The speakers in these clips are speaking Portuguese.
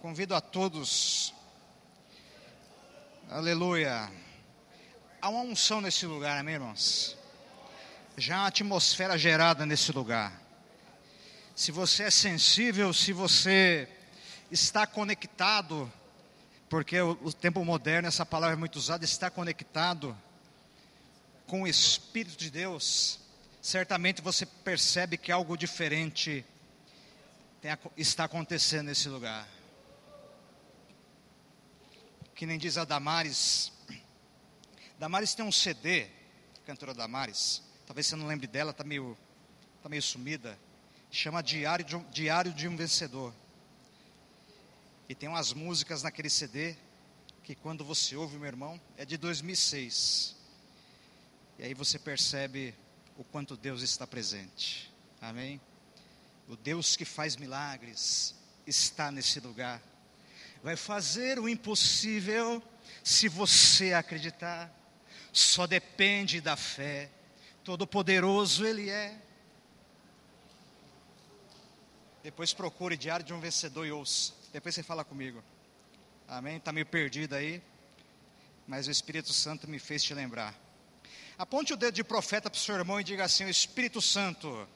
Convido a todos. Aleluia. Há uma unção nesse lugar, amém, irmãos? Já há uma atmosfera gerada nesse lugar. Se você é sensível, se você está conectado, porque o, tempo moderno, essa palavra é muito usada, está conectado com o Espírito de Deus, certamente você percebe que algo diferente está acontecendo nesse lugar. Que nem diz a Damares. Damares tem um CD, cantora Damares. Talvez você não lembre dela, está meio, tá meio sumida. Chama Diário de, um, Diário de um Vencedor. E tem umas músicas naquele CD que quando você ouve, meu irmão, é de 2006. E aí você percebe o quanto Deus está presente. Amém? O Deus que faz milagres está nesse lugar. Vai fazer o impossível se você acreditar. Só depende da fé. Todo-Poderoso Ele é. Depois procure Diário de um Vencedor e ouça. Depois você fala comigo. Amém? Está meio perdido aí. Mas o Espírito Santo me fez te lembrar. Aponte o dedo de profeta para o seu irmão e diga assim: O Espírito Santo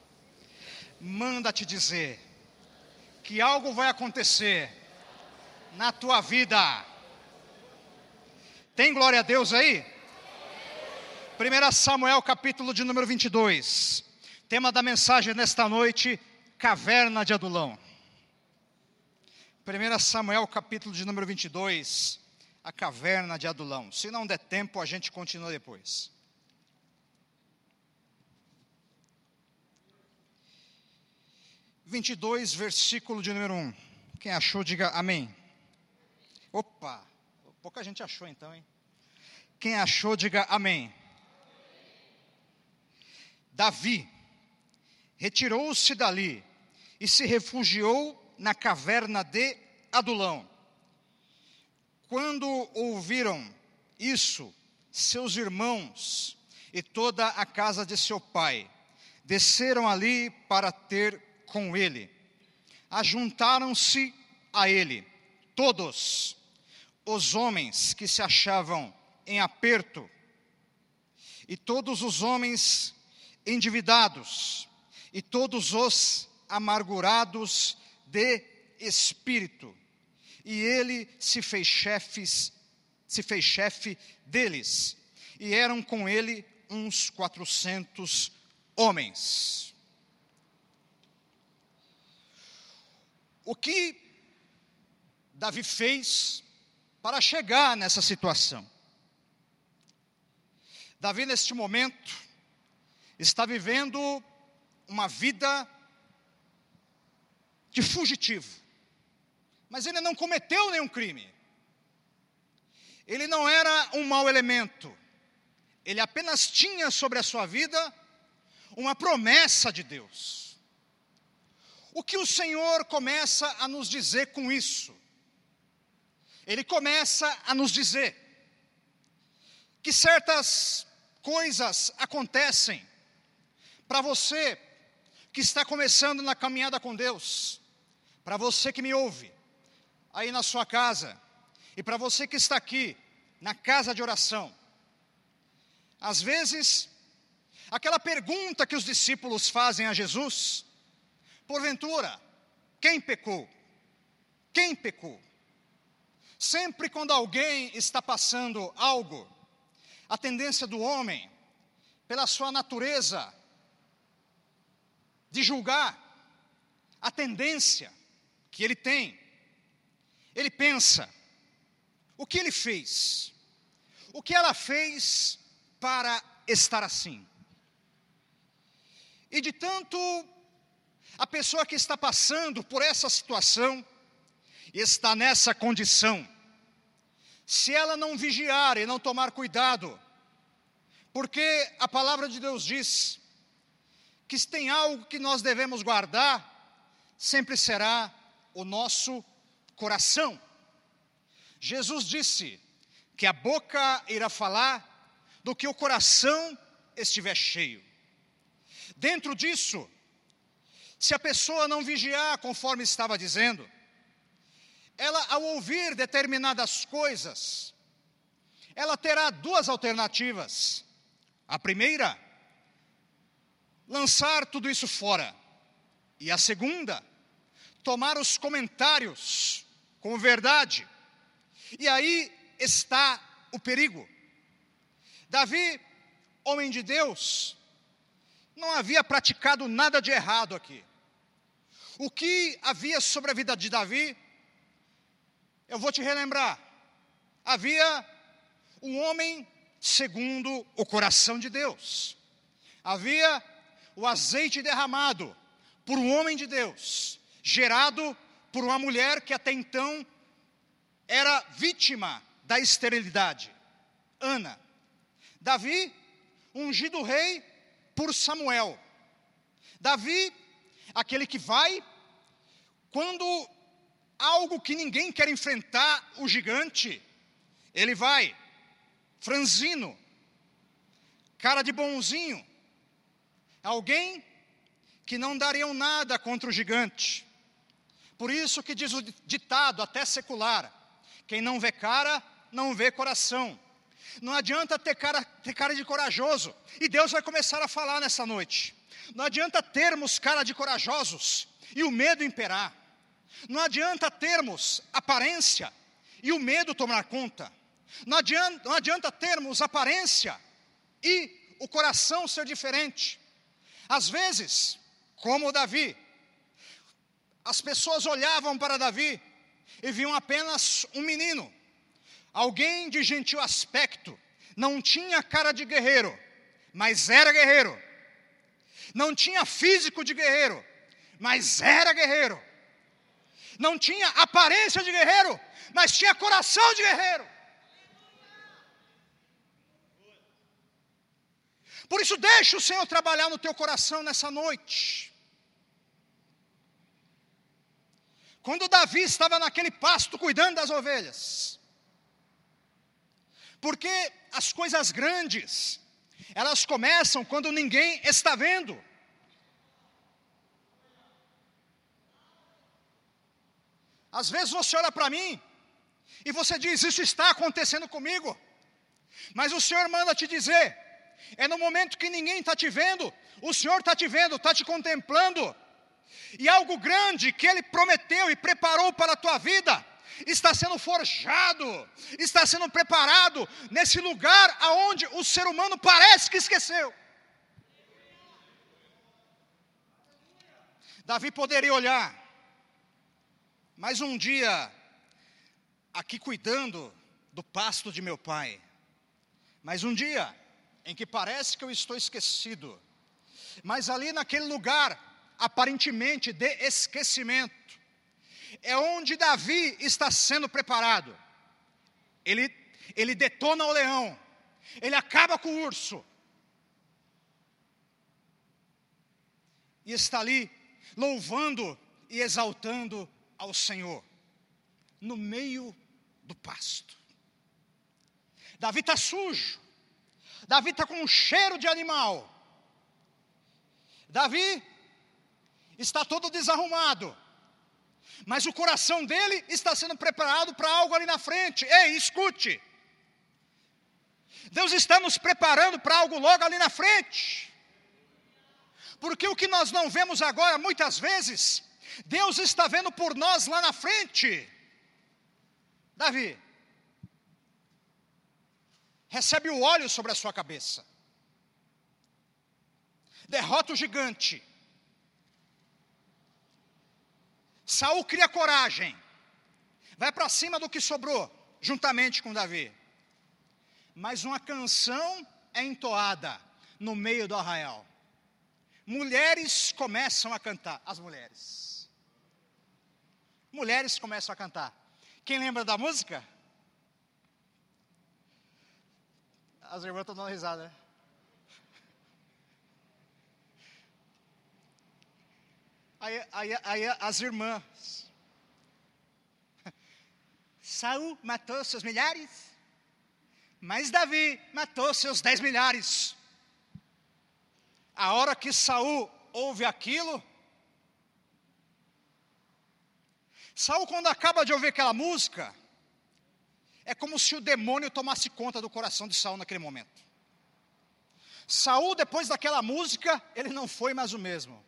manda te dizer que algo vai acontecer na tua vida. Tem glória a Deus aí? 1 Samuel capítulo de número 22. Tema da mensagem nesta noite: Caverna de Adulão. 1 Samuel capítulo de número 22. A caverna de Adulão. Se não der tempo, a gente continua depois. 22, versículo de número 1. Quem achou, diga amém. Opa, pouca gente achou então, hein? Quem achou, diga amém. Davi retirou-se dali e se refugiou na caverna de Adulão. Quando ouviram isso, seus irmãos e toda a casa de seu pai desceram ali para ter com ele. Ajuntaram-se a ele todos os homens que se achavam em aperto e todos os homens endividados e todos os amargurados de espírito. E ele se fez chefes, se fez chefe deles. E eram com ele uns quatrocentos homens. o que Davi fez para chegar nessa situação. Davi, neste momento, está vivendo uma vida de fugitivo, mas ele não cometeu nenhum crime, ele não era um mau elemento, ele apenas tinha sobre a sua vida uma promessa de Deus. O que o Senhor começa a nos dizer com isso? Ele começa a nos dizer que certas coisas acontecem para você que está começando na caminhada com Deus, para você que me ouve aí na sua casa e para você que está aqui na casa de oração. Às vezes, aquela pergunta que os discípulos fazem a Jesus, Porventura, quem pecou? Quem pecou? Sempre quando alguém está passando algo, a tendência do homem, pela sua natureza de julgar, a tendência que ele tem, ele pensa: o que ele fez? O que ela fez para estar assim? E de tanto a pessoa que está passando por essa situação, está nessa condição, se ela não vigiar e não tomar cuidado, porque a palavra de Deus diz que se tem algo que nós devemos guardar, sempre será o nosso coração. Jesus disse que a boca irá falar do que o coração estiver cheio. Dentro disso, se a pessoa não vigiar conforme estava dizendo, ela ao ouvir determinadas coisas, ela terá duas alternativas. A primeira, lançar tudo isso fora. E a segunda, tomar os comentários como verdade. E aí está o perigo. Davi, homem de Deus, não havia praticado nada de errado aqui. O que havia sobre a vida de Davi, eu vou te relembrar. Havia um homem segundo o coração de Deus. Havia o azeite derramado por um homem de Deus, gerado por uma mulher que até então era vítima da esterilidade. Ana. Davi, ungido rei por Samuel. Davi, aquele que vai quando algo que ninguém quer enfrentar, o gigante, ele vai franzino, cara de bonzinho, alguém que não dariam nada contra o gigante. Por isso que diz o ditado, até secular: quem não vê cara, não vê coração. Não adianta ter cara, ter cara de corajoso, e Deus vai começar a falar nessa noite. Não adianta termos cara de corajosos e o medo imperar. Não adianta termos aparência e o medo tomar conta. Não adianta, não adianta termos aparência e o coração ser diferente. Às vezes, como Davi, as pessoas olhavam para Davi e viam apenas um menino, alguém de gentil aspecto, não tinha cara de guerreiro, mas era guerreiro, não tinha físico de guerreiro, mas era guerreiro, não tinha aparência de guerreiro, mas tinha coração de guerreiro. Por isso, deixa o Senhor trabalhar no teu coração nessa noite. Quando Davi estava naquele pasto cuidando das ovelhas, porque as coisas grandes, elas começam quando ninguém está vendo. Às vezes você olha para mim e você diz: Isso está acontecendo comigo. Mas o Senhor manda te dizer: é no momento que ninguém está te vendo, o Senhor está te vendo, está te contemplando. E algo grande que Ele prometeu e preparou para a tua vida, está sendo forjado, está sendo preparado nesse lugar aonde o ser humano parece que esqueceu. Davi poderia olhar, mas um dia, aqui cuidando do pasto de meu pai, mas um dia, em que parece que eu estou esquecido, mas ali naquele lugar, aparentemente de esquecimento, é onde Davi está sendo preparado. Ele, ele detona o leão, ele acaba com o urso, e está ali louvando e exaltando ao Senhor, no meio do pasto. Davi está sujo, Davi está com um cheiro de animal. Davi está todo desarrumado. Mas o coração dele está sendo preparado para algo ali na frente. Ei, escute. Deus está nos preparando para algo logo ali na frente. Porque o que nós não vemos agora, muitas vezes, Deus está vendo por nós lá na frente. Davi, recebe o óleo sobre a sua cabeça, derrota o gigante. Saul cria coragem, vai para cima do que sobrou, juntamente com Davi. Mas uma canção é entoada no meio do arraial. Mulheres começam a cantar, as mulheres. Mulheres começam a cantar. Quem lembra da música? As irmãs estão dando risada, né? Aí, aí, aí as irmãs. Saul matou seus milhares, mas Davi matou seus dez milhares. A hora que Saul ouve aquilo, Saul, quando acaba de ouvir aquela música, é como se o demônio tomasse conta do coração de Saul naquele momento. Saul, depois daquela música, ele não foi mais o mesmo.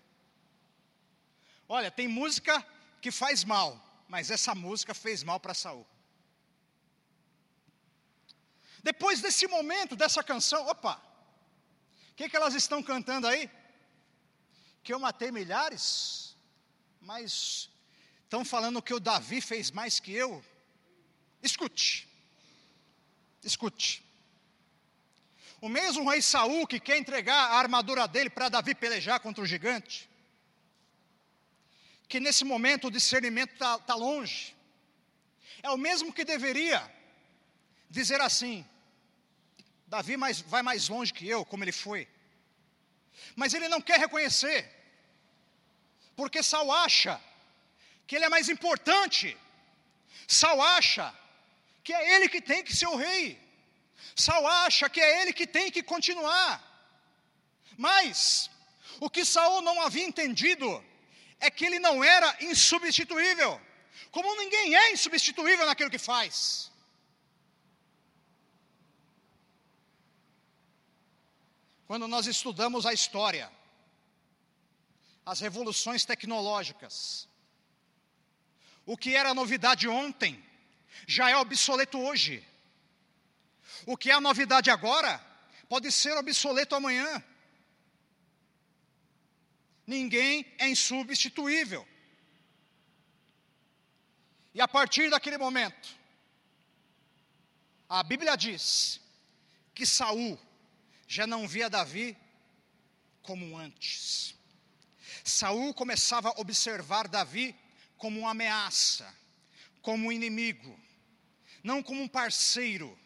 Olha, tem música que faz mal, mas essa música fez mal para Saul. Depois desse momento, dessa canção, opa, o que, que elas estão cantando aí? Que eu matei milhares, mas estão falando que o Davi fez mais que eu. Escute, escute. O mesmo rei Saul que quer entregar a armadura dele para Davi pelejar contra o gigante, que nesse momento o discernimento está tá longe, é o mesmo que deveria dizer assim: Davi mais, vai mais longe que eu, como ele foi, mas ele não quer reconhecer, porque Saul acha que ele é mais importante, Saul acha que é ele que tem que ser o rei. Saul acha que é ele que tem que continuar. Mas o que Saul não havia entendido é que ele não era insubstituível. Como ninguém é insubstituível naquilo que faz. Quando nós estudamos a história, as revoluções tecnológicas, o que era novidade ontem já é obsoleto hoje. O que é novidade agora pode ser obsoleto amanhã. Ninguém é insubstituível. E a partir daquele momento, a Bíblia diz que Saul já não via Davi como antes. Saul começava a observar Davi como uma ameaça, como um inimigo, não como um parceiro,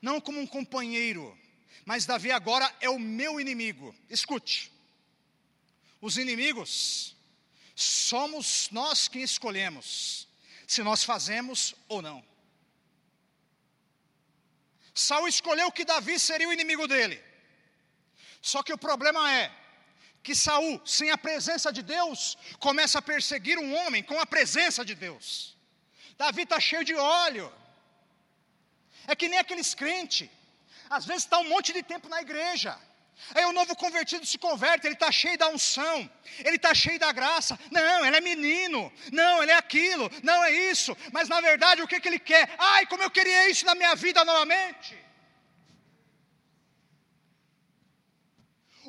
não como um companheiro, mas Davi agora é o meu inimigo. Escute, os inimigos somos nós quem escolhemos, se nós fazemos ou não. Saul escolheu que Davi seria o inimigo dele. Só que o problema é que Saul, sem a presença de Deus, começa a perseguir um homem com a presença de Deus. Davi está cheio de óleo, é que nem aqueles crentes. Às vezes está um monte de tempo na igreja. Aí o novo convertido se converte, ele está cheio da unção, ele está cheio da graça. Não, ele é menino, não, ele é aquilo, não é isso. Mas na verdade o que, que ele quer? Ai, como eu queria isso na minha vida novamente.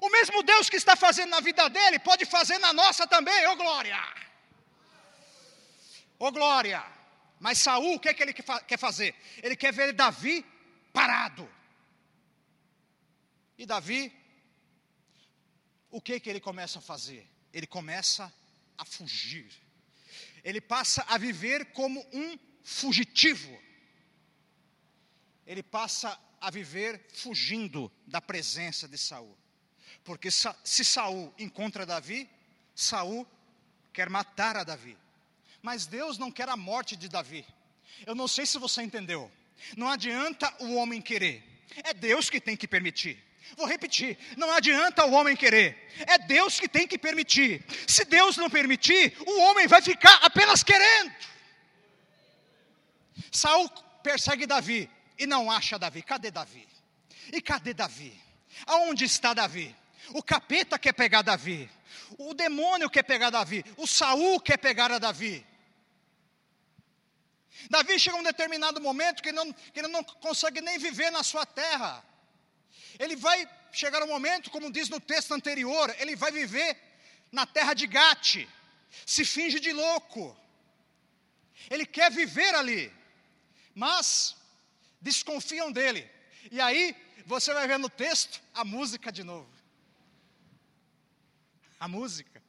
O mesmo Deus que está fazendo na vida dele, pode fazer na nossa também, ô oh, glória! Ô oh, glória! Mas Saul, o que, é que ele quer fazer? Ele quer ver Davi parado. E Davi, o que, que ele começa a fazer? Ele começa a fugir. Ele passa a viver como um fugitivo. Ele passa a viver fugindo da presença de Saul. Porque se Saul encontra Davi, Saul quer matar a Davi. Mas Deus não quer a morte de Davi. Eu não sei se você entendeu. Não adianta o homem querer, é Deus que tem que permitir. Vou repetir: não adianta o homem querer, é Deus que tem que permitir. Se Deus não permitir, o homem vai ficar apenas querendo. Saul persegue Davi e não acha Davi. Cadê Davi? E cadê Davi? Aonde está Davi? O capeta quer pegar Davi. O demônio quer pegar Davi. O Saul quer pegar a Davi. Davi chega a um determinado momento que, não, que ele não consegue nem viver na sua terra. Ele vai chegar um momento, como diz no texto anterior, ele vai viver na terra de Gate, se finge de louco. Ele quer viver ali, mas desconfiam dele. E aí você vai ver no texto a música de novo. A música.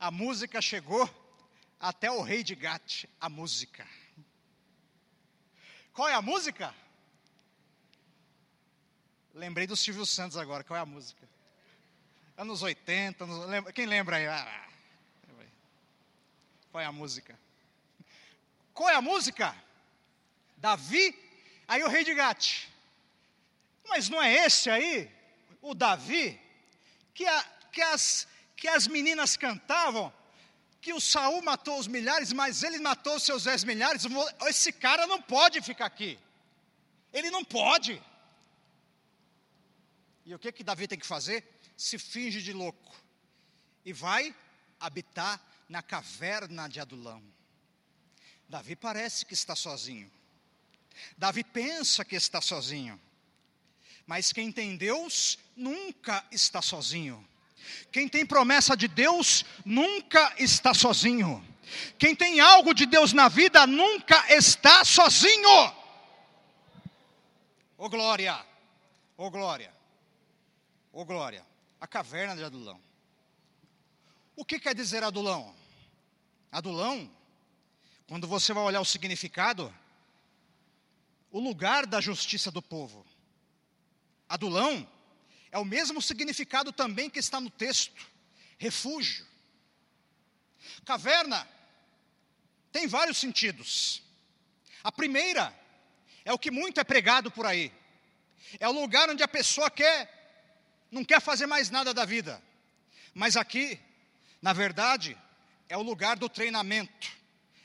A música chegou até o rei de Gat, a música. Qual é a música? Lembrei do Silvio Santos agora, qual é a música? Anos 80, anos, quem lembra aí? Ah, qual é a música? Qual é a música? Davi, aí o rei de Gat. Mas não é esse aí, o Davi, que, a, que, as, que as meninas cantavam que o Saul matou os milhares, mas ele matou os seus dez milhares. Esse cara não pode ficar aqui. Ele não pode. E o que que Davi tem que fazer? Se finge de louco e vai habitar na caverna de Adulão. Davi parece que está sozinho. Davi pensa que está sozinho. Mas quem tem Deus nunca está sozinho. Quem tem promessa de Deus nunca está sozinho. Quem tem algo de Deus na vida nunca está sozinho. Ô oh, glória, ô oh, glória, ô oh, glória. A caverna de Adulão. O que quer dizer Adulão? Adulão, quando você vai olhar o significado, o lugar da justiça do povo. Adulão é o mesmo significado também que está no texto: refúgio. Caverna tem vários sentidos. A primeira é o que muito é pregado por aí. É o lugar onde a pessoa quer não quer fazer mais nada da vida. Mas aqui, na verdade, é o lugar do treinamento,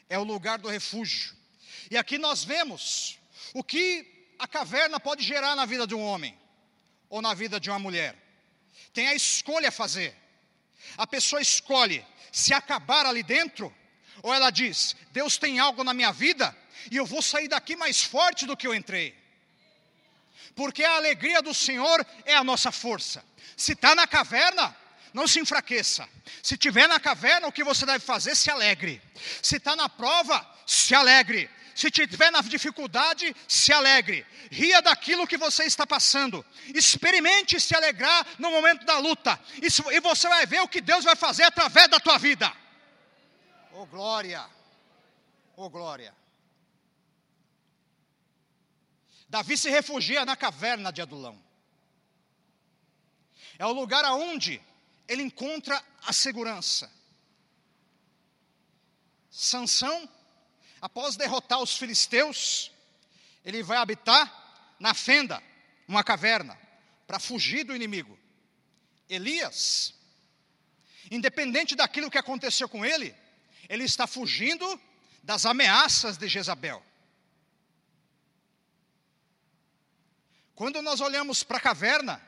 é o lugar do refúgio. E aqui nós vemos o que a caverna pode gerar na vida de um homem ou na vida de uma mulher. Tem a escolha a fazer. A pessoa escolhe se acabar ali dentro, ou ela diz: Deus tem algo na minha vida e eu vou sair daqui mais forte do que eu entrei. Porque a alegria do Senhor é a nossa força. Se está na caverna, não se enfraqueça. Se estiver na caverna, o que você deve fazer? Se alegre. Se está na prova, se alegre. Se estiver na dificuldade, se alegre. Ria daquilo que você está passando. Experimente se alegrar no momento da luta. E você vai ver o que Deus vai fazer através da tua vida. Oh glória! Oh glória! Davi se refugia na caverna de Adulão. É o lugar aonde ele encontra a segurança. Sansão após derrotar os filisteus, ele vai habitar na fenda, uma caverna, para fugir do inimigo. Elias, independente daquilo que aconteceu com ele, ele está fugindo das ameaças de Jezabel. Quando nós olhamos para a caverna,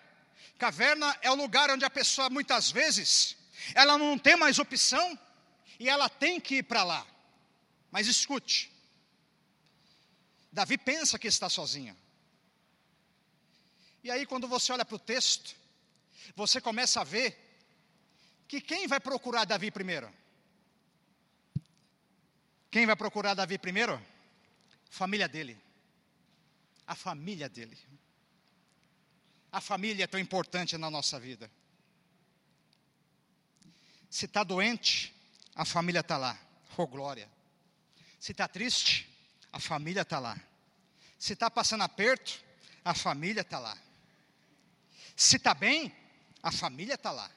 caverna é o lugar onde a pessoa muitas vezes ela não tem mais opção e ela tem que ir para lá. Mas escute, Davi pensa que está sozinho. E aí, quando você olha para o texto, você começa a ver que quem vai procurar Davi primeiro? Quem vai procurar Davi primeiro? Família dele. A família dele. A família é tão importante na nossa vida. Se está doente, a família está lá. Oh, glória. Se está triste, a família está lá. Se está passando aperto, a família está lá. Se está bem, a família está lá.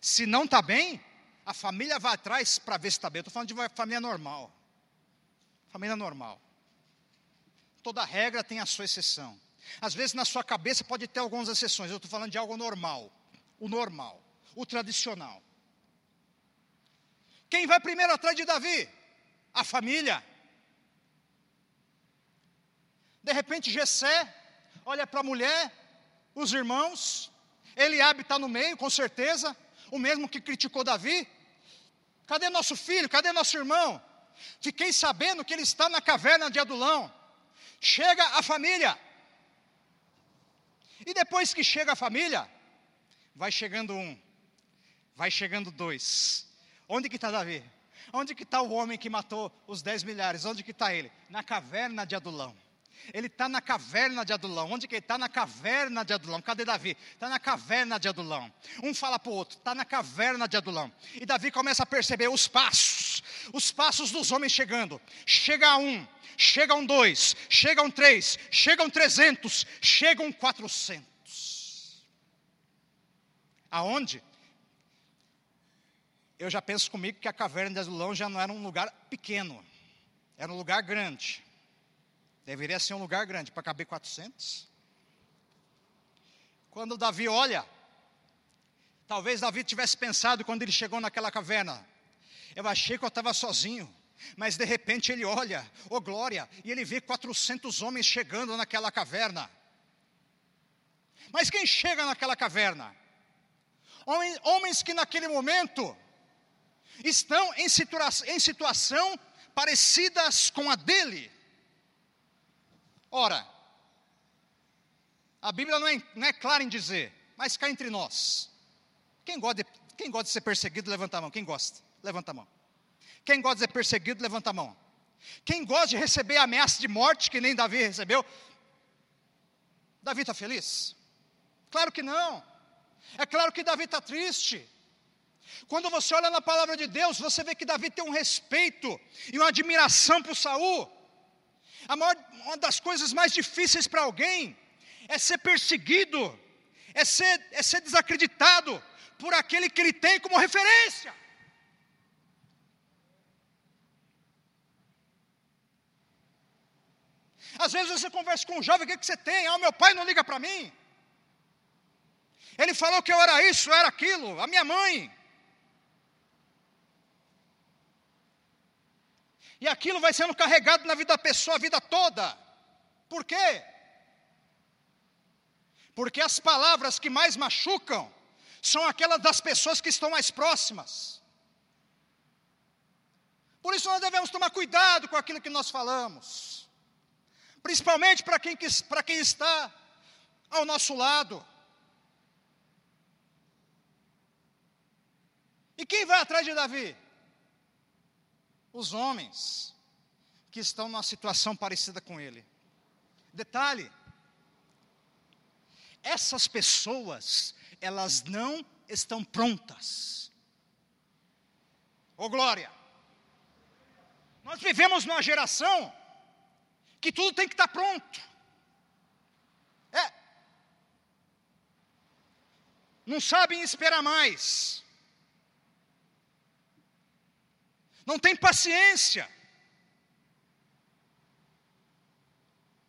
Se não está bem, a família vai atrás para ver se está bem. Estou falando de uma família normal. Família normal. Toda regra tem a sua exceção. Às vezes na sua cabeça pode ter algumas exceções. Eu estou falando de algo normal. O normal. O tradicional. Quem vai primeiro atrás de Davi? A família. De repente, Jessé olha para a mulher, os irmãos, Eliabe está no meio, com certeza, o mesmo que criticou Davi. Cadê nosso filho? Cadê nosso irmão? Fiquei sabendo que ele está na caverna de Adulão. Chega a família. E depois que chega a família, vai chegando um, vai chegando dois. Onde que está Davi? Onde que está o homem que matou os 10 milhares? Onde que está ele? Na caverna de Adulão. Ele está na caverna de Adulão. Onde que ele está? Na caverna de Adulão. Cadê Davi? Está na caverna de Adulão. Um fala para o outro, está na caverna de Adulão. E Davi começa a perceber os passos, os passos dos homens chegando. Chega um, chegam dois, chegam três, chegam trezentos, chegam quatrocentos. Aonde? Eu já penso comigo que a caverna de Adulão já não era um lugar pequeno, era um lugar grande. Deveria ser um lugar grande para caber 400. Quando Davi olha, talvez Davi tivesse pensado quando ele chegou naquela caverna, Eu achei que eu estava sozinho. Mas de repente ele olha, oh glória, e ele vê 400 homens chegando naquela caverna. Mas quem chega naquela caverna? Homens, homens que naquele momento estão em, situa em situação parecidas com a dele. Ora, a Bíblia não é, não é clara em dizer, mas cá entre nós. Quem gosta, de, quem gosta de ser perseguido, levanta a mão. Quem gosta? Levanta a mão. Quem gosta de ser perseguido, levanta a mão. Quem gosta de receber ameaça de morte, que nem Davi recebeu, Davi está feliz? Claro que não. É claro que Davi está triste. Quando você olha na palavra de Deus, você vê que Davi tem um respeito e uma admiração por Saul. A maior, uma das coisas mais difíceis para alguém é ser perseguido, é ser, é ser desacreditado por aquele que ele tem como referência. Às vezes você conversa com um jovem, o que, que você tem? Ah, meu pai não liga para mim. Ele falou que eu era isso, eu era aquilo, a minha mãe. E aquilo vai sendo carregado na vida da pessoa a vida toda. Por quê? Porque as palavras que mais machucam são aquelas das pessoas que estão mais próximas. Por isso nós devemos tomar cuidado com aquilo que nós falamos. Principalmente para quem, para quem está ao nosso lado. E quem vai atrás de Davi? Os homens que estão numa situação parecida com ele. Detalhe: essas pessoas, elas não estão prontas. Ô oh, glória! Nós vivemos numa geração que tudo tem que estar pronto. É. Não sabem esperar mais. Não tem paciência.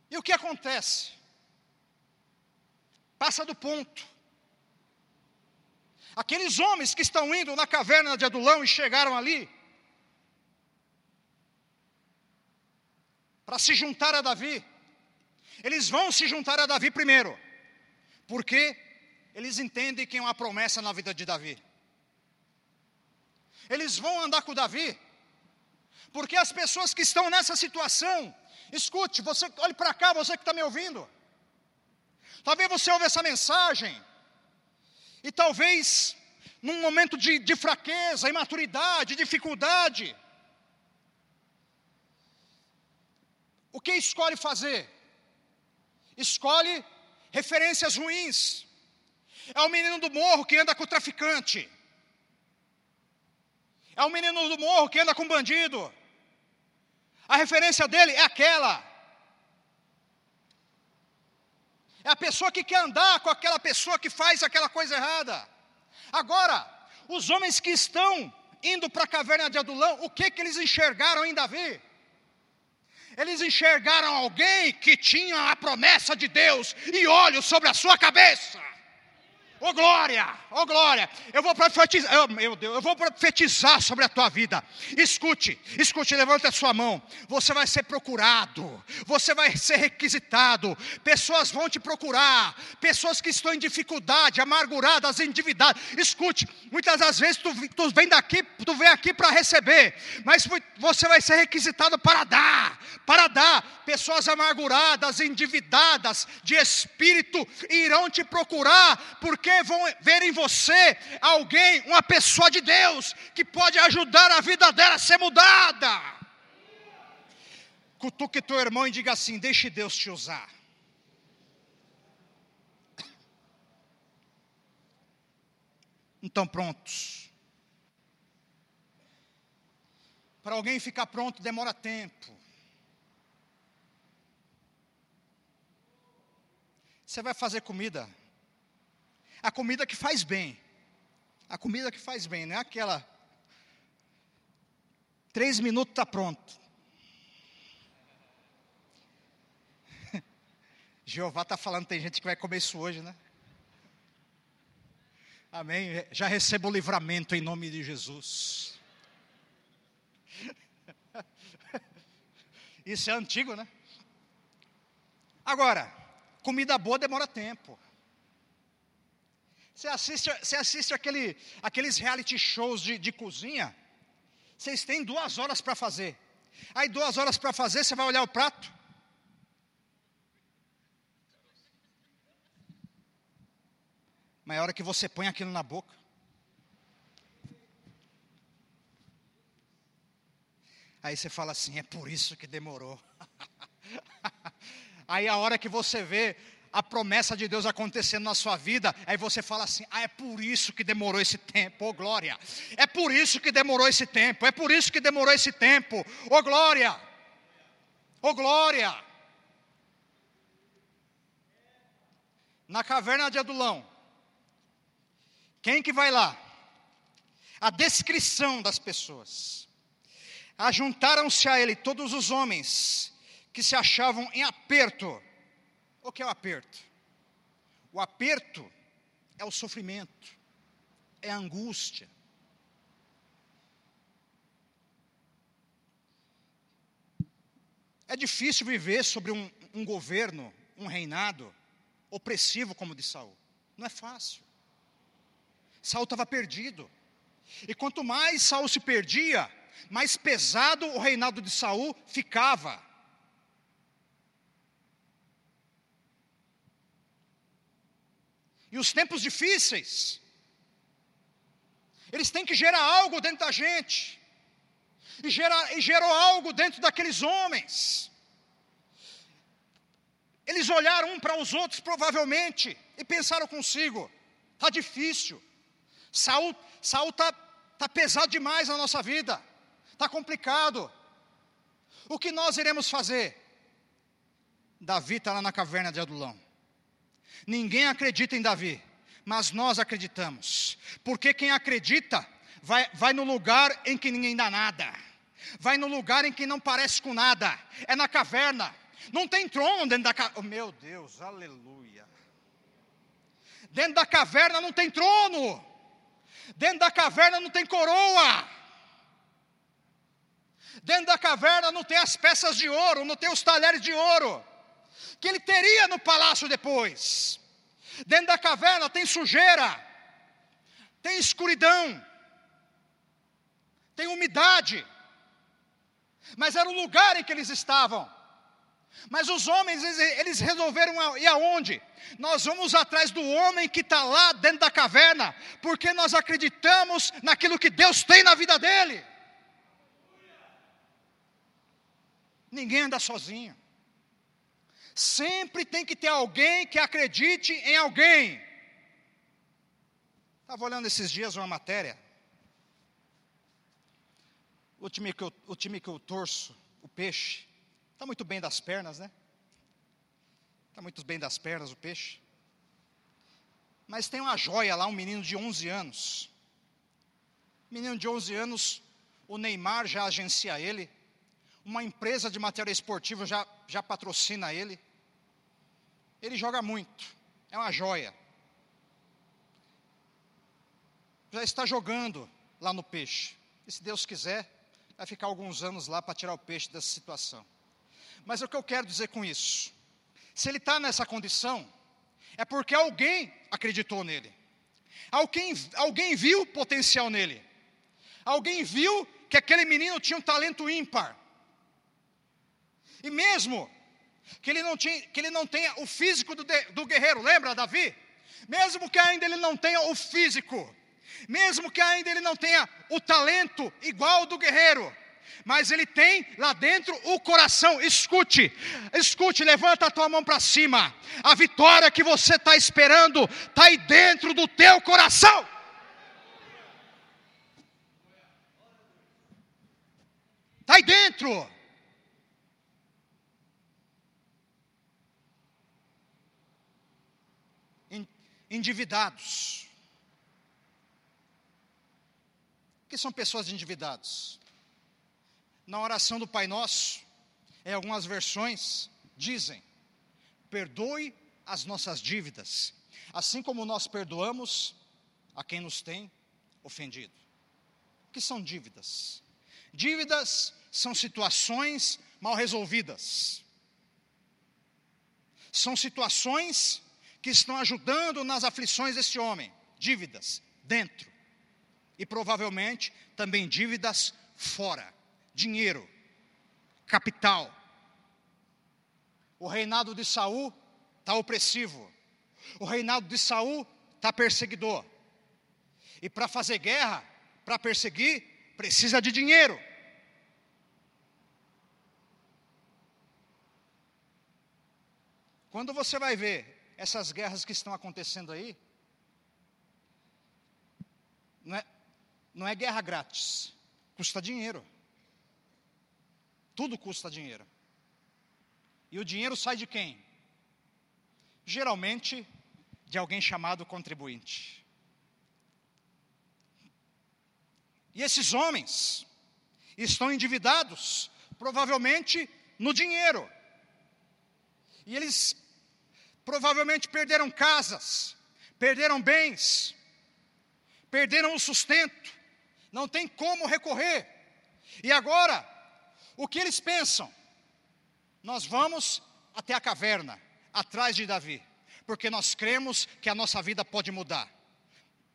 E o que acontece? Passa do ponto. Aqueles homens que estão indo na caverna de Adulão e chegaram ali, para se juntar a Davi, eles vão se juntar a Davi primeiro, porque eles entendem que é uma promessa na vida de Davi. Eles vão andar com Davi, porque as pessoas que estão nessa situação, escute, você olhe para cá, você que está me ouvindo. Talvez você ouve essa mensagem, e talvez num momento de, de fraqueza, imaturidade, dificuldade, o que escolhe fazer? Escolhe referências ruins. É o menino do morro que anda com o traficante. É o menino do morro que anda com bandido. A referência dele é aquela. É a pessoa que quer andar com aquela pessoa que faz aquela coisa errada. Agora, os homens que estão indo para a caverna de Adulão, o que que eles enxergaram em Davi? Eles enxergaram alguém que tinha a promessa de Deus e olhos sobre a sua cabeça. Ô oh, glória, ô oh, glória, eu vou profetizar, eu, meu Deus, eu vou profetizar sobre a tua vida. Escute, escute, levanta a sua mão. Você vai ser procurado, você vai ser requisitado. Pessoas vão te procurar, pessoas que estão em dificuldade, amarguradas, endividadas. Escute, muitas das vezes tu, tu vem daqui, tu vem aqui para receber, mas você vai ser requisitado para dar, para dar. Pessoas amarguradas, endividadas, de espírito, irão te procurar, porque porque vão ver em você alguém, uma pessoa de Deus, que pode ajudar a vida dela a ser mudada. Cutuque teu irmão e diga assim: deixe Deus te usar. Então prontos. Para alguém ficar pronto demora tempo. Você vai fazer comida, a comida que faz bem. A comida que faz bem, não é aquela. Três minutos está pronto. Jeová está falando, tem gente que vai comer isso hoje, né? Amém. Já recebo o livramento em nome de Jesus. Isso é antigo, né? Agora, comida boa demora tempo. Você assiste, você assiste aquele, aqueles reality shows de, de cozinha, vocês têm duas horas para fazer. Aí, duas horas para fazer, você vai olhar o prato. Mas é a hora que você põe aquilo na boca. Aí você fala assim: é por isso que demorou. Aí a hora que você vê a promessa de Deus acontecendo na sua vida, aí você fala assim: ah, é por isso que demorou esse tempo, ô oh, glória. É por isso que demorou esse tempo, é por isso que demorou esse tempo, ô oh, glória. Ô oh, glória. Na caverna de Adulão, quem que vai lá? A descrição das pessoas. Ajuntaram-se a ele todos os homens que se achavam em aperto o que é o aperto? O aperto é o sofrimento, é a angústia. É difícil viver sobre um, um governo, um reinado opressivo como o de Saul. Não é fácil. Saul estava perdido. E quanto mais Saul se perdia, mais pesado o reinado de Saul ficava. E os tempos difíceis, eles têm que gerar algo dentro da gente. E, e gerou algo dentro daqueles homens. Eles olharam um para os outros, provavelmente, e pensaram consigo: está difícil. Saul está tá pesado demais na nossa vida. Está complicado. O que nós iremos fazer? Davi está lá na caverna de Adulão. Ninguém acredita em Davi, mas nós acreditamos, porque quem acredita vai, vai no lugar em que ninguém dá nada, vai no lugar em que não parece com nada, é na caverna, não tem trono dentro da caverna, oh, meu Deus, aleluia. Dentro da caverna não tem trono, dentro da caverna não tem coroa, dentro da caverna não tem as peças de ouro, não tem os talheres de ouro, que ele teria no palácio depois. Dentro da caverna tem sujeira, tem escuridão, tem umidade, mas era o lugar em que eles estavam. Mas os homens, eles resolveram ir aonde? Nós vamos atrás do homem que está lá dentro da caverna, porque nós acreditamos naquilo que Deus tem na vida dele. Ninguém anda sozinho. Sempre tem que ter alguém que acredite em alguém. Estava olhando esses dias uma matéria. O time que eu, o time que eu torço, o peixe, está muito bem das pernas, né? Está muito bem das pernas o peixe. Mas tem uma joia lá, um menino de 11 anos. Menino de 11 anos, o Neymar já agencia ele. Uma empresa de material esportivo já, já patrocina ele. Ele joga muito, é uma joia. Já está jogando lá no peixe. E se Deus quiser, vai ficar alguns anos lá para tirar o peixe dessa situação. Mas o que eu quero dizer com isso? Se ele está nessa condição, é porque alguém acreditou nele. Alguém, alguém viu potencial nele. Alguém viu que aquele menino tinha um talento ímpar. E mesmo que ele não, tinha, que ele não tenha o físico do, de, do guerreiro, lembra Davi? Mesmo que ainda ele não tenha o físico, mesmo que ainda ele não tenha o talento igual ao do guerreiro, mas ele tem lá dentro o coração. Escute, escute, levanta a tua mão para cima. A vitória que você está esperando está aí dentro do teu coração. Está aí dentro. Endividados. O que são pessoas endividadas? Na oração do Pai Nosso, em algumas versões, dizem: perdoe as nossas dívidas, assim como nós perdoamos a quem nos tem ofendido. O que são dívidas? Dívidas são situações mal resolvidas. São situações que estão ajudando nas aflições desse homem, dívidas dentro e provavelmente também dívidas fora, dinheiro, capital. O reinado de Saul está opressivo. O reinado de Saul está perseguidor. E para fazer guerra, para perseguir, precisa de dinheiro. Quando você vai ver essas guerras que estão acontecendo aí, não é, não é guerra grátis, custa dinheiro. Tudo custa dinheiro. E o dinheiro sai de quem? Geralmente de alguém chamado contribuinte. E esses homens estão endividados, provavelmente no dinheiro. E eles provavelmente perderam casas, perderam bens, perderam o sustento, não tem como recorrer. E agora, o que eles pensam? Nós vamos até a caverna, atrás de Davi, porque nós cremos que a nossa vida pode mudar,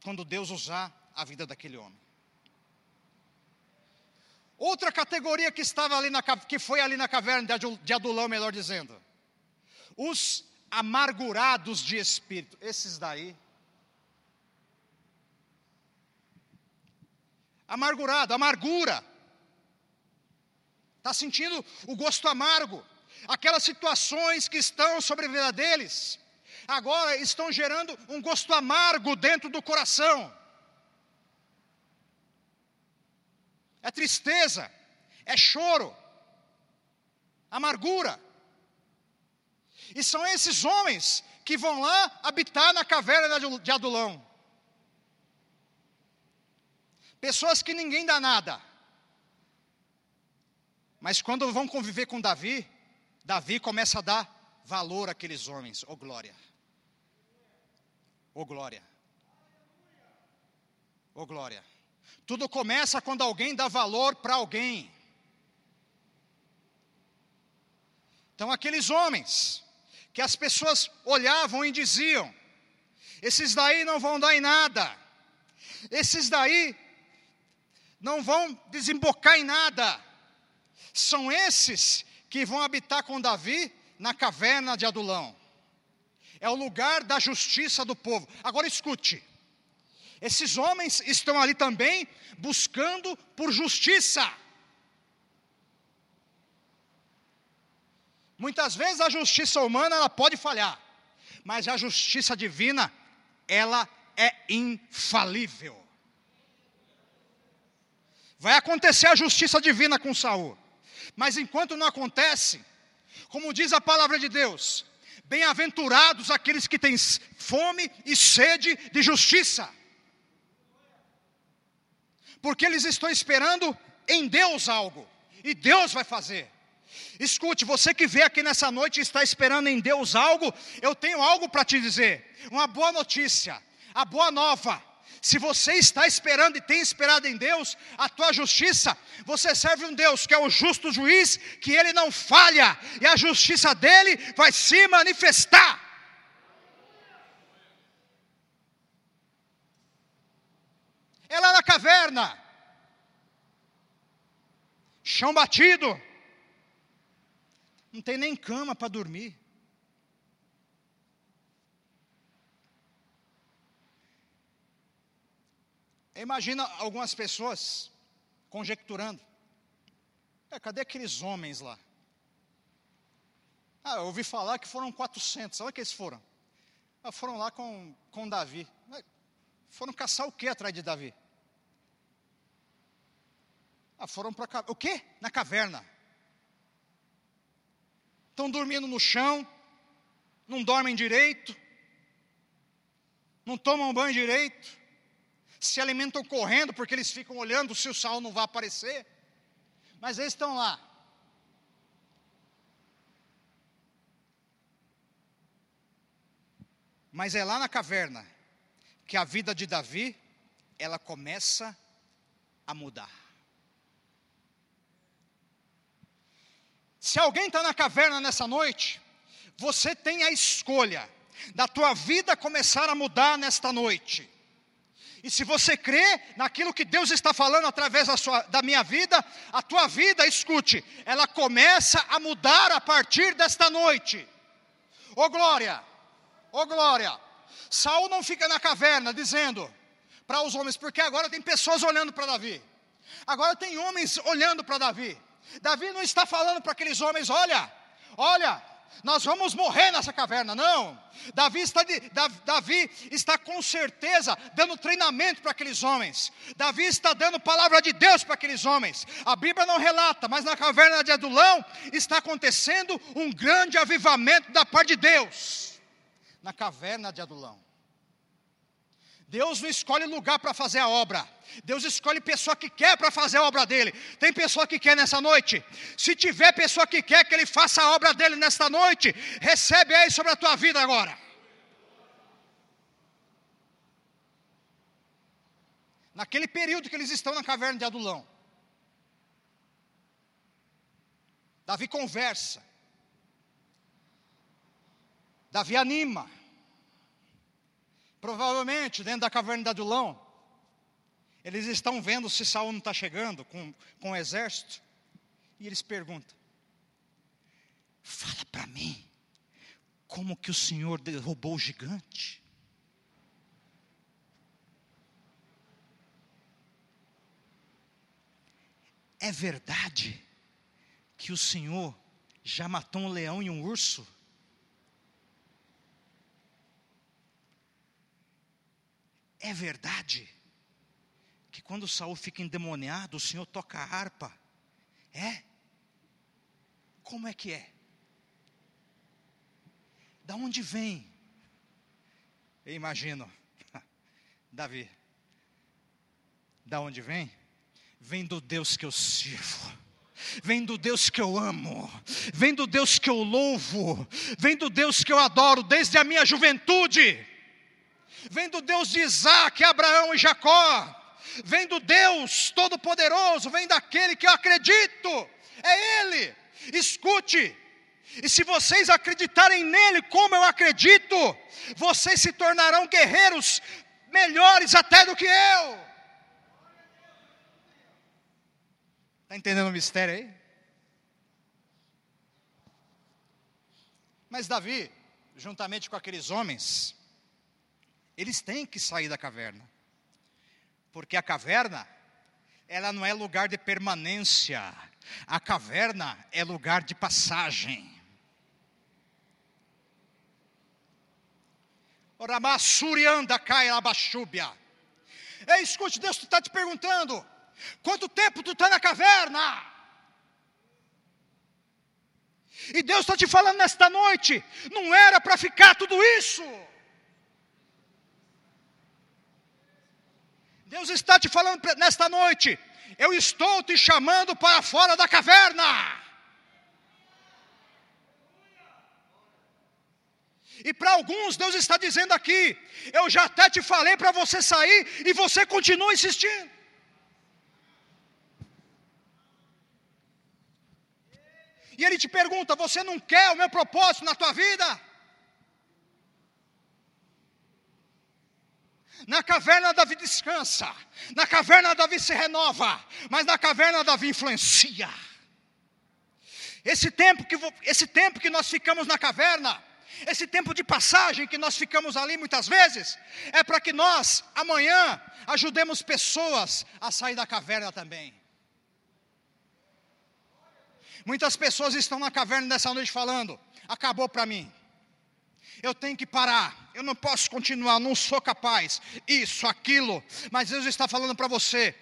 quando Deus usar a vida daquele homem. Outra categoria que estava ali na, que foi ali na caverna de Adulão, melhor dizendo, os amargurados de espírito, esses daí. Amargurado, amargura. Está sentindo o gosto amargo. Aquelas situações que estão sobre a vida deles, agora estão gerando um gosto amargo dentro do coração. é tristeza, é choro, amargura. E são esses homens que vão lá habitar na caverna de Adulão. Pessoas que ninguém dá nada. Mas quando vão conviver com Davi, Davi começa a dar valor àqueles homens. Oh glória. Oh glória. Oh glória. Tudo começa quando alguém dá valor para alguém. Então, aqueles homens que as pessoas olhavam e diziam: esses daí não vão dar em nada, esses daí não vão desembocar em nada, são esses que vão habitar com Davi na caverna de Adulão. É o lugar da justiça do povo. Agora escute. Esses homens estão ali também buscando por justiça. Muitas vezes a justiça humana ela pode falhar, mas a justiça divina ela é infalível. Vai acontecer a justiça divina com Saul, mas enquanto não acontece, como diz a palavra de Deus, bem-aventurados aqueles que têm fome e sede de justiça porque eles estão esperando em Deus algo, e Deus vai fazer. Escute, você que vê aqui nessa noite e está esperando em Deus algo, eu tenho algo para te dizer, uma boa notícia, a boa nova. Se você está esperando e tem esperado em Deus a tua justiça, você serve um Deus que é o justo juiz, que ele não falha, e a justiça dele vai se manifestar. é lá na caverna. Chão batido. Não tem nem cama para dormir. Imagina algumas pessoas conjecturando. É, cadê aqueles homens lá? Ah, eu ouvi falar que foram 400. Olha que eles foram. Ah, foram lá com, com Davi. Foram caçar o que atrás de Davi? Ah, foram para o quê? Na caverna. Estão dormindo no chão, não dormem direito, não tomam banho direito, se alimentam correndo porque eles ficam olhando se o sal não vai aparecer. Mas eles estão lá. Mas é lá na caverna que a vida de Davi ela começa a mudar. Se alguém está na caverna nessa noite, você tem a escolha da tua vida começar a mudar nesta noite. E se você crê naquilo que Deus está falando através da, sua, da minha vida, a tua vida, escute, ela começa a mudar a partir desta noite. Ô oh, glória, ô oh, glória. Saul não fica na caverna dizendo para os homens, porque agora tem pessoas olhando para Davi. Agora tem homens olhando para Davi. Davi não está falando para aqueles homens, olha, olha, nós vamos morrer nessa caverna. Não. Davi está, de, Davi está com certeza dando treinamento para aqueles homens. Davi está dando palavra de Deus para aqueles homens. A Bíblia não relata, mas na caverna de Adulão está acontecendo um grande avivamento da parte de Deus. Na caverna de Adulão. Deus não escolhe lugar para fazer a obra. Deus escolhe pessoa que quer para fazer a obra dele. Tem pessoa que quer nessa noite? Se tiver pessoa que quer que ele faça a obra dele nesta noite, recebe aí sobre a tua vida agora. Naquele período que eles estão na caverna de Adulão. Davi conversa. Davi anima. Provavelmente, dentro da caverna de Adulão, eles estão vendo se Saul não está chegando com, com o exército. E eles perguntam: Fala para mim, como que o Senhor derrubou o gigante? É verdade que o Senhor já matou um leão e um urso? É verdade que quando Saul fica endemoniado, o Senhor toca a harpa. É? Como é que é? Da onde vem? Eu imagino, Davi. Da onde vem? Vem do Deus que eu sirvo vem do Deus que eu amo, vem do Deus que eu louvo, vem do Deus que eu adoro desde a minha juventude vem do Deus de Isaac, Abraão e Jacó, vem do Deus Todo-Poderoso, vem daquele que eu acredito, é Ele. Escute, e se vocês acreditarem nele como eu acredito, vocês se tornarão guerreiros melhores até do que eu. Está entendendo o mistério aí? Mas Davi, juntamente com aqueles homens, eles têm que sair da caverna. Porque a caverna, ela não é lugar de permanência. A caverna é lugar de passagem. Oramassurianda cai abachúbia. Ei, escute, Deus está te perguntando: quanto tempo tu está na caverna? E Deus está te falando nesta noite: não era para ficar tudo isso. Deus está te falando nesta noite, eu estou te chamando para fora da caverna. E para alguns, Deus está dizendo aqui: eu já até te falei para você sair e você continua insistindo. E Ele te pergunta: você não quer o meu propósito na tua vida? Na caverna Davi descansa, na caverna Davi se renova, mas na caverna Davi influencia. Esse tempo que, esse tempo que nós ficamos na caverna, esse tempo de passagem que nós ficamos ali muitas vezes, é para que nós, amanhã, ajudemos pessoas a sair da caverna também. Muitas pessoas estão na caverna nessa noite falando: acabou para mim eu tenho que parar, eu não posso continuar, não sou capaz, isso, aquilo, mas Deus está falando para você,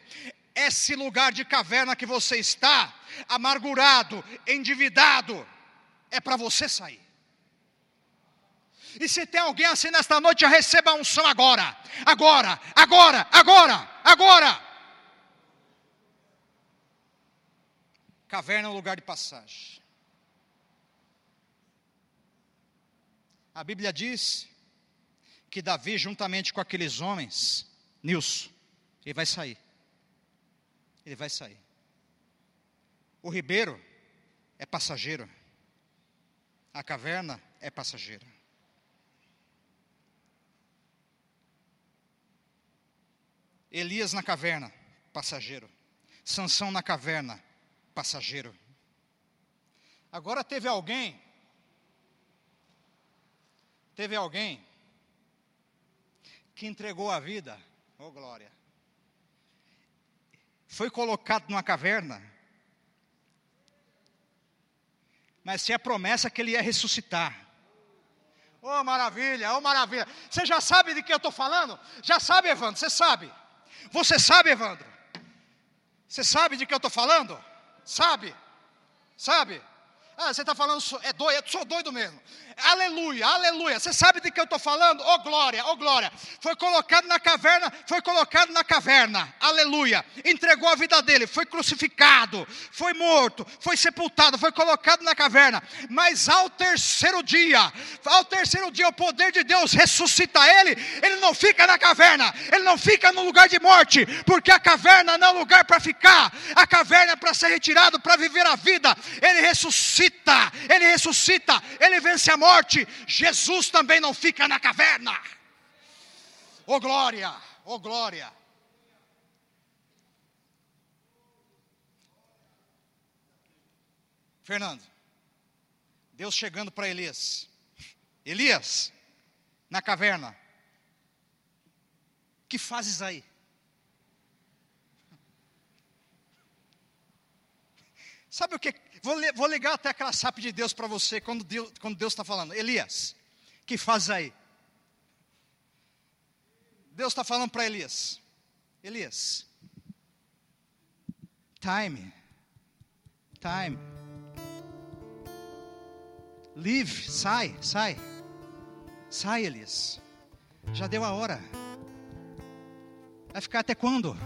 esse lugar de caverna que você está, amargurado, endividado, é para você sair. E se tem alguém assim nesta noite, receba a unção agora, agora, agora, agora, agora. Caverna é um lugar de passagem. A Bíblia diz que Davi, juntamente com aqueles homens, Nilson, ele vai sair. Ele vai sair. O Ribeiro é passageiro. A caverna é passageira. Elias na caverna, passageiro. Sansão na caverna, passageiro. Agora teve alguém, teve alguém que entregou a vida, oh glória, foi colocado numa caverna, mas tinha a promessa que ele ia ressuscitar. Oh maravilha, oh maravilha. Você já sabe de que eu estou falando? Já sabe, Evandro? Você sabe? Você sabe, Evandro? Você sabe de que eu estou falando? Sabe? Sabe? Ah, você está falando, é doido, eu sou doido mesmo. Aleluia, aleluia. Você sabe de que eu estou falando? Oh glória, oh glória. Foi colocado na caverna, foi colocado na caverna. Aleluia. Entregou a vida dele, foi crucificado, foi morto, foi sepultado, foi colocado na caverna. Mas ao terceiro dia, ao terceiro dia o poder de Deus ressuscita ele. Ele não fica na caverna, ele não fica no lugar de morte, porque a caverna não é lugar para ficar. A caverna é para ser retirado, para viver a vida. Ele ressuscita ressuscita, ele ressuscita, ele vence a morte. Jesus também não fica na caverna. Oh glória, oh glória. Fernando, Deus chegando para Elias. Elias, na caverna, que fazes aí? Sabe o que Vou, vou ligar até aquela sape de Deus para você quando Deus está quando Deus tá falando. Elias, que faz aí? Deus está falando para Elias. Elias, time, time. Leave, sai, sai. Sai, Elias. Já deu a hora. Vai ficar até quando?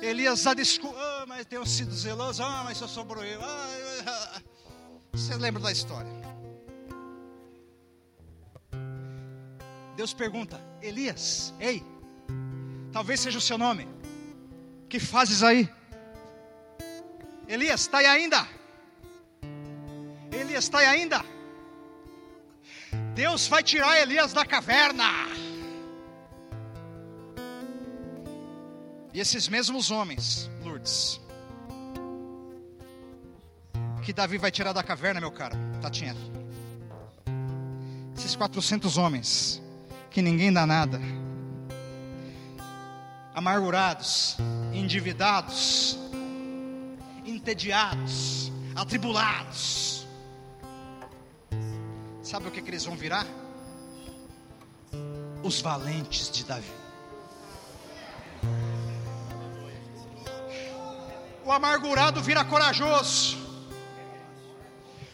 Elias dá desculpa, mas tenho sido zeloso, ah, mas só sobrou eu. Ah, ah, Você lembra da história? Deus pergunta, Elias, ei, talvez seja o seu nome, que fazes aí? Elias, está aí ainda? Elias, está aí ainda? Deus vai tirar Elias da caverna. E esses mesmos homens, Lourdes, que Davi vai tirar da caverna, meu caro, Tatinha. Esses 400 homens, que ninguém dá nada, amargurados, endividados, entediados, atribulados. Sabe o que, que eles vão virar? Os valentes de Davi. O amargurado vira corajoso.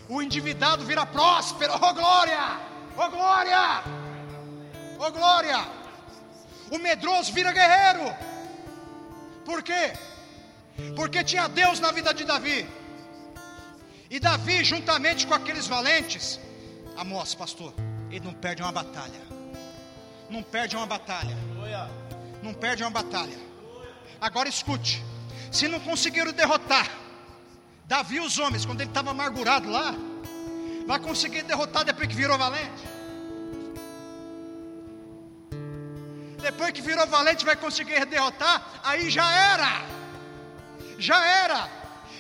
O endividado vira próspero. Oh glória! Oh glória! Oh glória! O medroso vira guerreiro. Por quê? Porque tinha Deus na vida de Davi. E Davi, juntamente com aqueles valentes, Amós, pastor, ele não perde uma batalha. Não perde uma batalha. Não perde uma batalha. Agora escute. Se não conseguiram derrotar Davi os homens, quando ele estava amargurado lá, vai conseguir derrotar depois que virou valente. Depois que virou valente, vai conseguir derrotar, aí já era. Já era.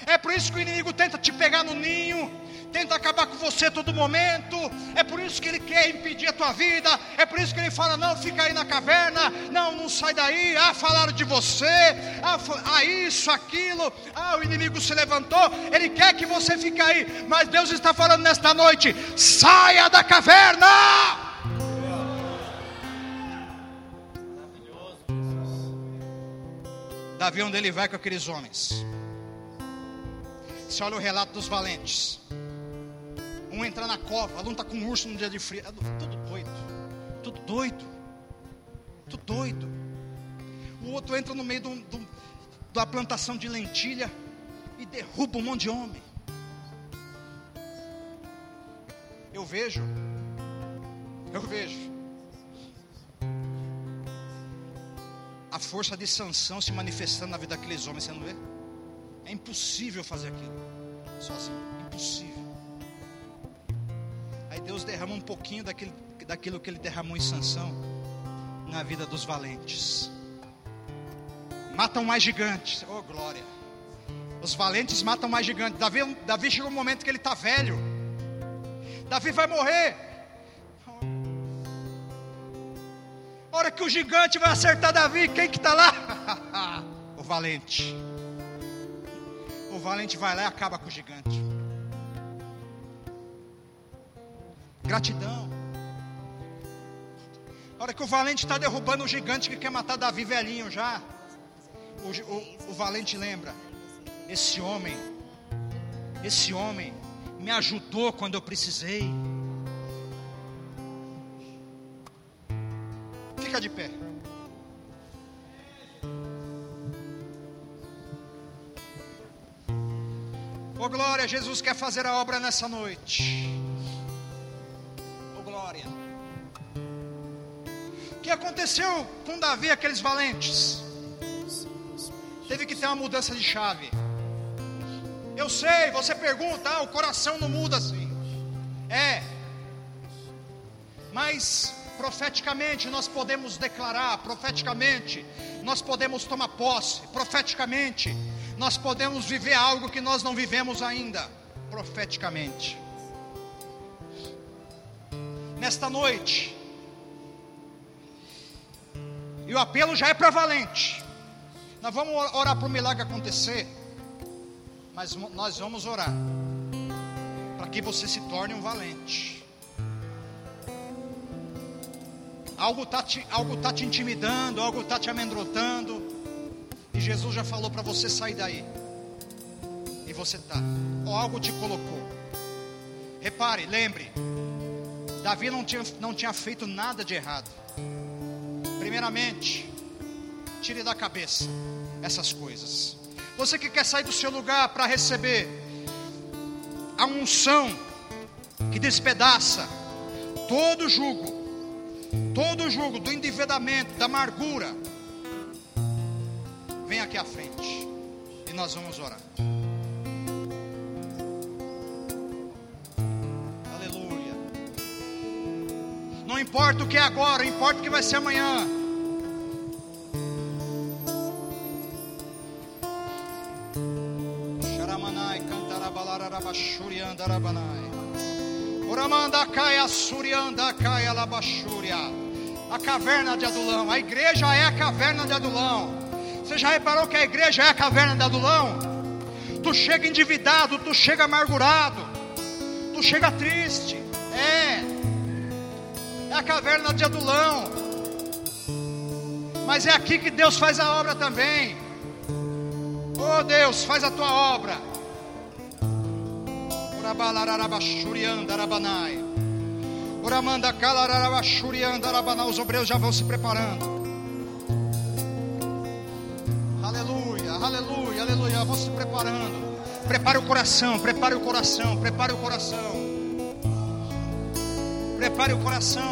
É por isso que o inimigo tenta te pegar no ninho, tenta acabar com você a todo momento. É por isso que ele quer impedir a tua vida. É por isso que ele fala: não, fica aí na caverna. Não, não sai daí. Ah, falaram de você. Ah, ah, isso, aquilo. Ah, o inimigo se levantou. Ele quer que você fique aí. Mas Deus está falando nesta noite: saia da caverna. Davi, onde ele vai com aqueles homens? Você olha o relato dos valentes. Um entra na cova, um está com um urso no dia de frio. É tudo doido. Tudo doido. Tudo doido. O outro entra no meio do, do, da plantação de lentilha e derruba um monte de homem. Eu vejo. Eu vejo. A força de sanção se manifestando na vida daqueles homens, você não vê? É impossível fazer aquilo. sozinho. Impossível. Aí Deus derrama um pouquinho daquilo, daquilo que ele derramou em Sansão na vida dos valentes. Matam mais gigantes. Oh, glória. Os valentes matam mais gigantes. Davi, Davi chegou um momento que ele está velho. Davi vai morrer. Hora que o gigante vai acertar Davi, quem que está lá? o valente. O valente vai lá e acaba com o gigante. Gratidão. A hora que o valente está derrubando o gigante que quer matar Davi velhinho já. O, o, o valente lembra: esse homem, esse homem me ajudou quando eu precisei. Fica de pé. Oh glória, Jesus quer fazer a obra nessa noite. Aconteceu com Davi, aqueles valentes? Teve que ter uma mudança de chave. Eu sei, você pergunta, ah, o coração não muda assim. É. Mas profeticamente nós podemos declarar, profeticamente nós podemos tomar posse, profeticamente nós podemos viver algo que nós não vivemos ainda, profeticamente. Nesta noite, e o apelo já é para valente. Nós vamos orar para o milagre acontecer mas nós vamos orar para que você se torne um valente. Algo está te, algo tá te intimidando, algo está te amedrontando, e Jesus já falou para você sair daí, e você está, ou algo te colocou. Repare, lembre, Davi não tinha, não tinha feito nada de errado. Primeiramente, tire da cabeça essas coisas. Você que quer sair do seu lugar para receber a unção que despedaça todo jugo, todo jugo do endividamento, da amargura, vem aqui à frente e nós vamos orar. Aleluia. Não importa o que é agora, importa o que vai ser amanhã. Oramanda caia surianda caia labachúria. A caverna de Adulão. A igreja é a caverna de Adulão. Você já reparou que a igreja é a caverna de Adulão? Tu chega endividado, tu chega amargurado, tu chega triste. É. É a caverna de Adulão. Mas é aqui que Deus faz a obra também. Oh Deus, faz a tua obra. Os obreiros já vão se preparando. Aleluia, aleluia, aleluia. Vão se preparando. Prepare o coração, prepare o coração, prepare o coração. Prepare o coração.